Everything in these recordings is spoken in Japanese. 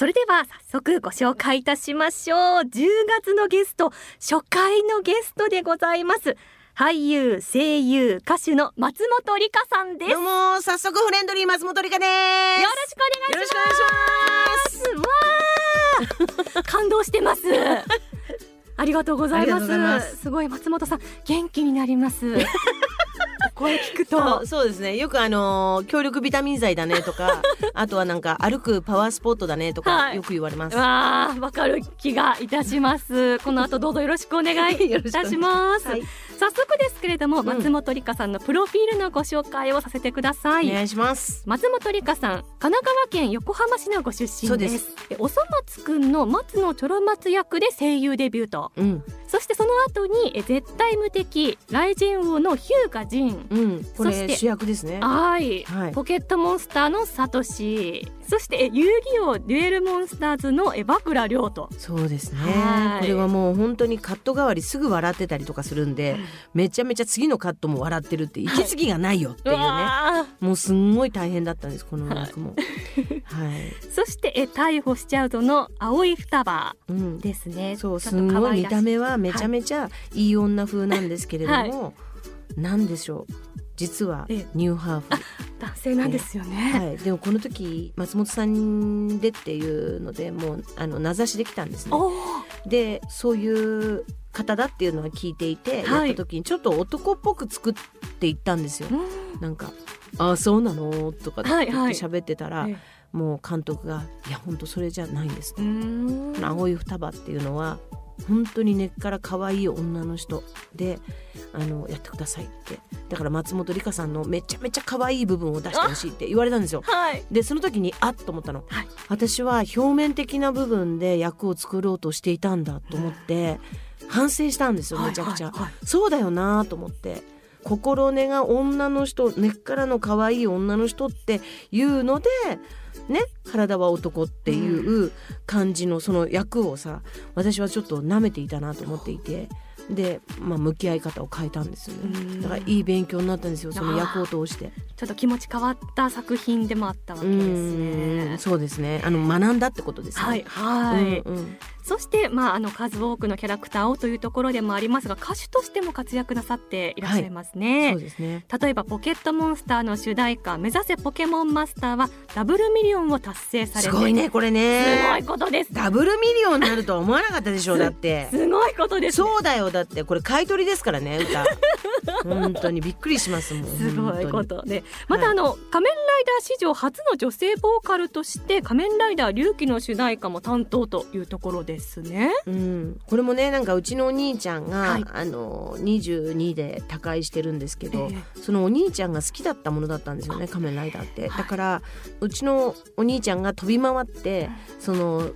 それでは早速ご紹介いたしましょう。10月のゲスト初回のゲストでございます。俳優声優歌手の松本里香さんです。どうも早速フレンドリー松本里香です。よろしくお願いします。よろしくお願いします。わー感動してます。ありがとうございます。ありがとうございます。すごい松本さん元気になりますお声聞くそとうそうですね。よくあのー強力ビタミン剤だねとか あとはなんか歩くパワースポットだねとか、はい。よく言われます。わあわかる気がいたします。この後どうぞよろしくお願い いたします、はい早速ですけれども、ん。松本里香さんのプロフィールのご紹介をさせてください、お願いします。松本里香さん神奈川県横浜市のご出身でそうです。おそ松くんの松野チョロ松役で声優デビューと。うん。そしてその後にえ絶対無敵雷神王のヒューガジン。うん。これ主役ですね。はい、はい。ポケットモンスターのサトシ。そしてえ遊戯王デュエルモンスターズのえバクラとそうですね。はい。これはもう本当にカット代わりすぐ笑ってたりとかするんで、めちゃめちゃ次のカットも笑ってるって息継ぎがないよっていうね、わもうすんごい大変だったんですこの役もはい、ー そしてえ逮捕しちゃうぞの青い双葉うん、ですね。そうすちょっと可んごい見た目はめちゃめちゃいい女風なんですけれども、なんでしょう。実はええ。ニューハーフ。男性なんですよね、はい、でもこの時松本さんでっていうのでもうあの名指しできたんですね。でそういう方だっていうのは聞いていて、はい。やった時にちょっと男っぽく作っていったんですよ。うん。なんか「ああそうなの?」とかって言ってはい。はい喋ってたら、えもう監督が「いや本当それじゃないんです」うーん。青い双葉っていうのは本当に根っから可愛い女の人であのやってくださいって。だから松本里香さんのめちゃめちゃ可愛い部分を出してほしいって言われたんですよ。はい。でその時にあっと思ったの、はい。私は表面的な部分で役を作ろうとしていたんだと思って反省したんですよめちゃくちゃ、そうだよなと思って。心根が女の人根っからの可愛い女の人っていうのでね体は男っていう感じのその役をさ私はちょっと舐めていたなと思っていてで、まあ、向き合い方を変えたんですよね。だからいい勉強になったんですよその役を通して。ちょっと気持ち変わった作品でもあったわけうですん。ね。そうですね。あの学んだってことですね。はいはい、うんうんそしてまああの数多くのキャラクターをというところでもありますが歌手としても活躍なさっていらっしゃいますね。そうですね。例えばポケットモンスターの主題歌目指せポケモンマスターはダブルミリオンを達成されてすごいねこれすね。ごいことです。ダブルミリオンになるとは思わなかったでしょうだって。すごいことです、ね。そうだよだってこれ買い取りですからね歌。本当にびっくりしますもん。すごいこ。とでまたあの、仮面ライダー史上初の女性ボーカルとして仮面ライダー龍騎の主題歌も担当というところですね。うん、これもねなんかうちのお兄ちゃんが、はい。あの22で他界してるんですけど、えそのお兄ちゃんが好きだったものだったんですよね仮面ライダーって、はい。だからうちのお兄ちゃんが飛び回ってその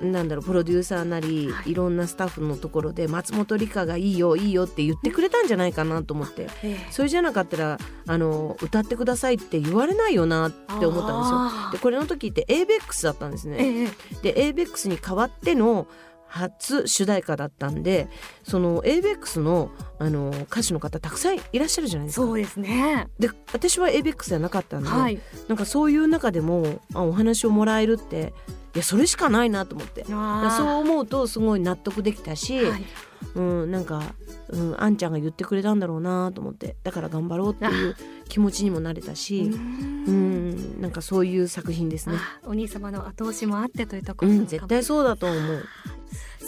なんだろうプロデューサーなり、はいい、ろんなスタッフのところで松本里香がいいよいいよって言ってくれたんじゃないかなと思ってえそれじゃなかったらあの歌ってくださいって言われないよなって思ったんですよ。でこれの時って ABEX だったんですね。ええで ABEX に代わっての初主題歌だったんでその ABEX のあの歌手の方たくさんいらっしゃるじゃないですか。そうですね。で私は ABEX じゃなかったんで、はい。なんかそういう中でもあお話をもらえるっていやそれしかないなと思って。あそう思うとすごい納得できたし、はい。うん、なんか、うん、あんちゃんが言ってくれたんだろうなと思って。だから頑張ろうっていう気持ちにもなれたし、うん、なんかそういう作品ですね。あお兄様の後押しもあってというとこうん、ろかも絶対そうだと思う。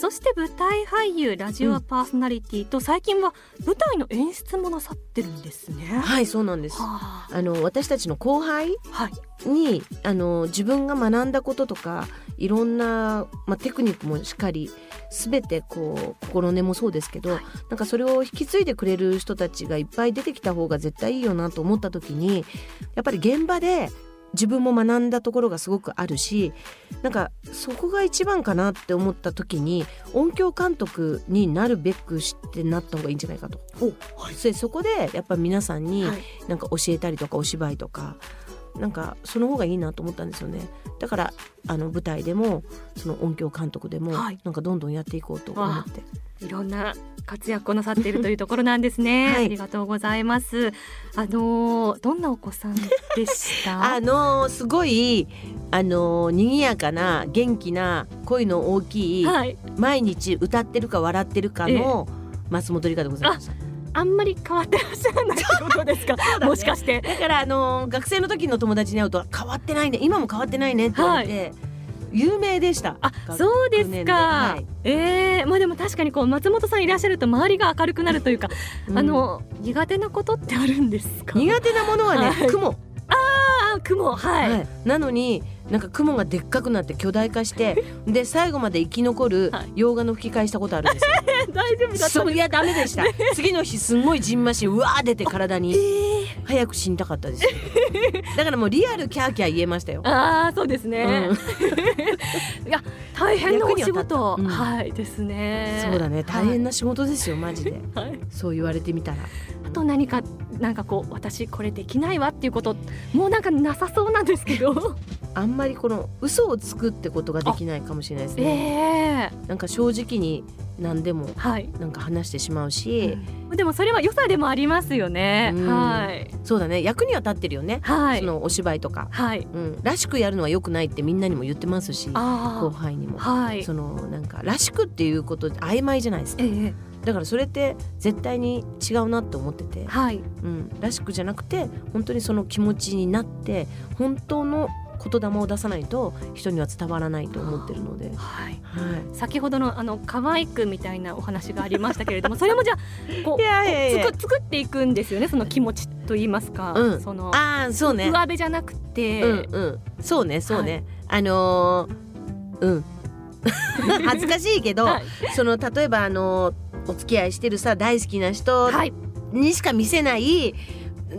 そして舞台俳優ラジオパーソナリティと最近は舞台の演出もなさってるんですね。はい、そうなんです。はああの私たちの後輩はい。にあの自分が学んだこととかいろんな、まあ、テクニックもしっかり全てこう心根もそうですけど、はいなんかそれを引き継いでくれる人たちがいっぱい出てきた方が絶対いいよなと思った時にやっぱり現場で自分も学んだところがすごくあるしなんかそこが一番かなって思った時に音響監督になるべくしてなった方がいいんじゃないかと。それそこでやっぱ皆さんにはい。なんか教えたりとかお芝居とかなんかその方がいいなと思ったんですよね。だからあの舞台でもその音響監督でもはい。なんかどんどんやっていこうと思って、いろんな活躍をなさっているというところなんですね、はい。ありがとうございます。あのーどんなお子さんでした？あのーすごいあのー賑やかな元気な声の大きい、はい。毎日歌ってるか笑ってるかの松本里香でございます。あんまり変わってらっしゃらないってことですか、もしかして。だからあのー学生の時の友達に会うと変わってないね。今も変わってないねって言われて、有名でした。あそうですか、はい。えー、まあでも確かにこう松本さんいらっしゃると周りが明るくなるというか、うん。あの苦手なことってあるんですか？苦手なものはね、はい。雲、あ雲はい、はい。なのになんか雲がでっかくなって巨大化して で最後まで生き残るはい。洋画の吹き替えしたことあるんですよ。大丈夫だったいやダメでした。次の日すんごいじんましんうわー出て体に早く死にたかったですよ。だからもうリアルキャーキャー言えましたよ。ああそうですね、いや大変なお仕事、うん。はいですね。そうだね。大変な、な仕事ですよマジで。はい。はいそう言われてみたら。あと何かなんかこう私これできないわっていうこともうなんかなさそうなんですけど。あんまりこの嘘をつくってことができないかもしれないですね。ええなんか正直に何でもはい、なんか話してしまうし、でもそれは良さでもありますよね、うん。はい。そうだね。役には立ってるよね。はい。そのお芝居とか、はい。うん、らしくやるのは良くないってみんなにも言ってますし後あ輩にも。あはい。そのなんからしくっていうこと曖昧じゃないですか。ええ。だからそれって絶対に違うなって思ってて、はい。うん、らしくじゃなくて本当にその気持ちになって本当の言霊を出さないと人には伝わらないと思ってるので、はい。は先ほどのあの可愛くみたいなお話がありましたけれども それもじゃあこういやいや作作っていくんですよねその気持ちと言いますか、うんそのああそうね。上辺じゃなくて、うんうん。そうねそうね、あのーうん。恥ずかしいけど、はい。その例えばあのーお付き合いしてるさ大好きな人はい。にしか見せない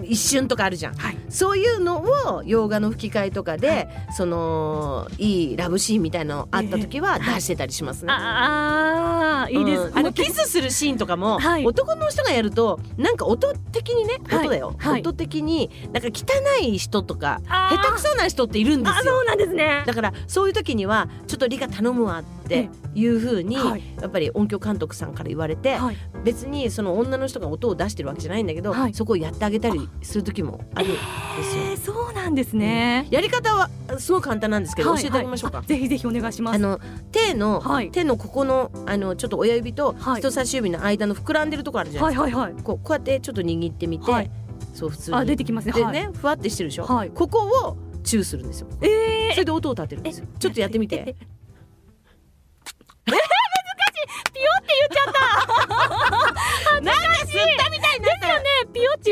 一瞬とかあるじゃん、はい。そういうのを洋画の吹き替えとかで、そのいいラブシーンみたいなのあった時は出してたりしますね。ああいいです、うん。あのキスするシーンとかも、はい。男の人がやるとなんか音的にねはい。音だよ、はい。音的になんか汚い人とか下手くそな人っているんですよ。あそうなんですね。だからそういう時にはちょっと理科頼むわっていう風に、はい。やっぱり音響監督さんから言われて、はい別にその女の人が音を出してるわけじゃないんだけど、はい。そこをやってあげたりする時もあるんですよ。えー、そうなんですね、やり方はすごい簡単なんですけど、はい。教えてあげましょうか。はい。あぜひぜひお願いします。あの手の、はい。手のここのあのちょっと親指とはい。人差し指の間の膨らんでるとこあるじゃないですか。はいはいはい。こうこうやってちょっと握ってみて、はい。そう普通に。あ出てきますね。ではい。ねふわってしてるでしょ。はい。ここをチューするんですよ。えそれで音を立てるんですよ。ちょっとやってみて。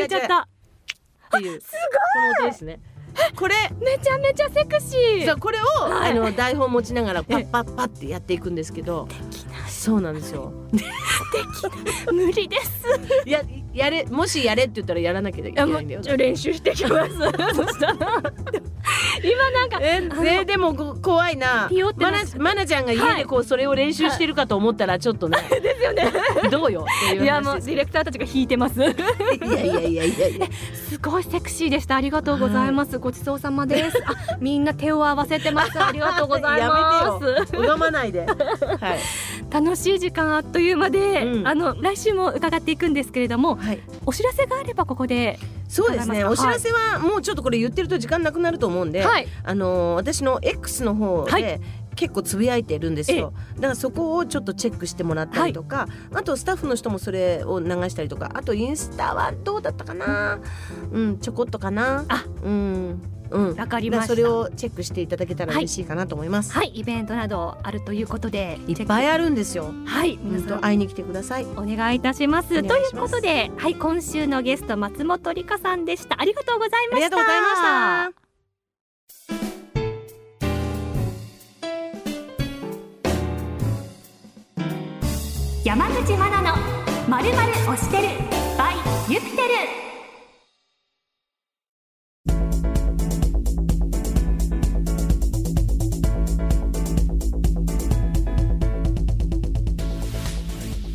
ピヨって言っちゃった。っていう。すごい。ですね。これ。めちゃめちゃセクシー。そうこれを、はい。あの台本持ちながらパッパッパってやっていくんですけど。そうなんですよ。無理です。いややれもしやれって言ったらやらなきゃいけないんだよ練習してきます。そしたら。今なんかえあのえでもこ怖いな。まなまなちゃんが家でこうそれを練習してるかと思ったらちょっとね、ですよね。どうよいやもうディレクターたちが弾いてます。いやいやいやいやいや。すごいセクシーでした。ありがとうございます、ごちそうさまです。あみんな手を合わせてます。ありがとうございます。やめてまないで。はい。楽しい時間あっという間で、うん。あの来週も伺っていくんですけれどもはい。お知らせがあればここで。そうですね。お知らせはもうちょっとこれ言ってると時間なくなると思うんで、はい。あのー私の X の方で、はい結構つぶやいてるんですよ。だからそこをちょっとチェックしてもらったりとか、あとスタッフの人もそれを流したりとかあとインスタはどうだったかな？うんちょこっとかな？あ。うん。うん。わかりましそれをチェックしていただけたら嬉しいかなと思います、はいイベントなどあるということでい、っぱいああるんですよ。はい皆さん。会いに来てください。お願いいたします。ということではい今週のゲスト松本里香さんでした。ありがとうございあました。りがとうございました山口真奈のまるまる推してる by ユピテル。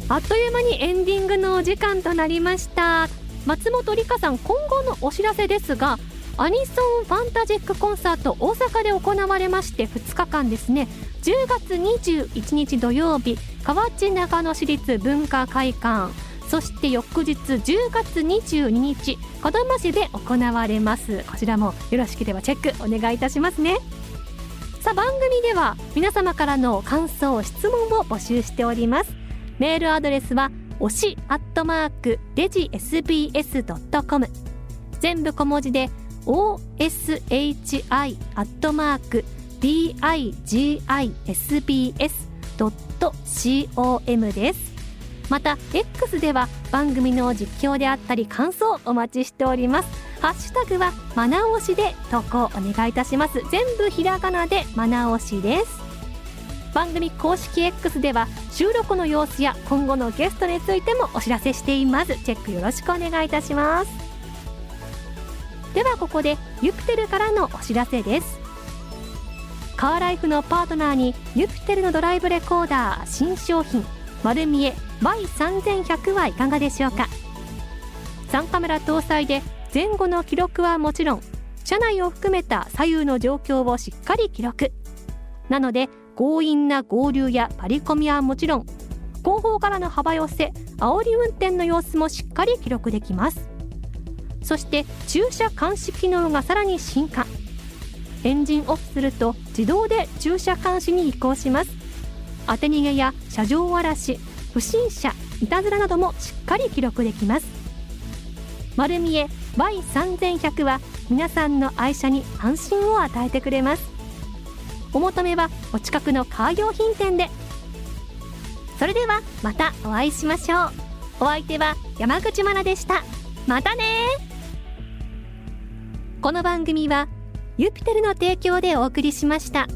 あっという間にエンディングのお時間となりました。松本里香さん今後のお知らせですがアニソンファンタジックコンサート大阪で行われまして2日間ですね。10月21日土曜日河内長野市立文化会館。そして翌日10月22日子供市で行われます。こちらもよろしければチェックお願いいたしますね。さあ番組では皆様からの感想質問を募集しております。メールアドレスはおしアットマークレジ SBS.com 全部小文字で oshi アットマーク digisbs .com です。また X では番組の実況であったり感想お待ちしております。ハッシュタグはマナオシで投稿お願いいたします。全部ひらがなでマナオシです。番組公式 X では収録の様子や今後のゲストについてもお知らせしています。チェックよろしくお願いいたします。ではここでユピテルからのお知らせです。カーライフのパートナーにユピテルのドライブレコーダー新商品丸見え Y3100 はいかがでしょうか？3カメラ搭載で前後の記録はもちろん車内を含めた左右の状況をしっかり記録。なので強引な合流やパリコミはもちろん後方からの幅寄せ煽り運転の様子もしっかり記録できます。そして駐車監視機能がさらに進化。エンジンオフすると自動で駐車監視に移行します。当て逃げや車上荒らし不審者いたずらなどもしっかり記録できます。丸見え Y3100 は皆さんの愛車に安心を与えてくれます。お求めはお近くのカー用品店で。それではまたお会いしましょう。お相手は山口真奈でした。またねこの番組はユピテルの提供でお送りしました。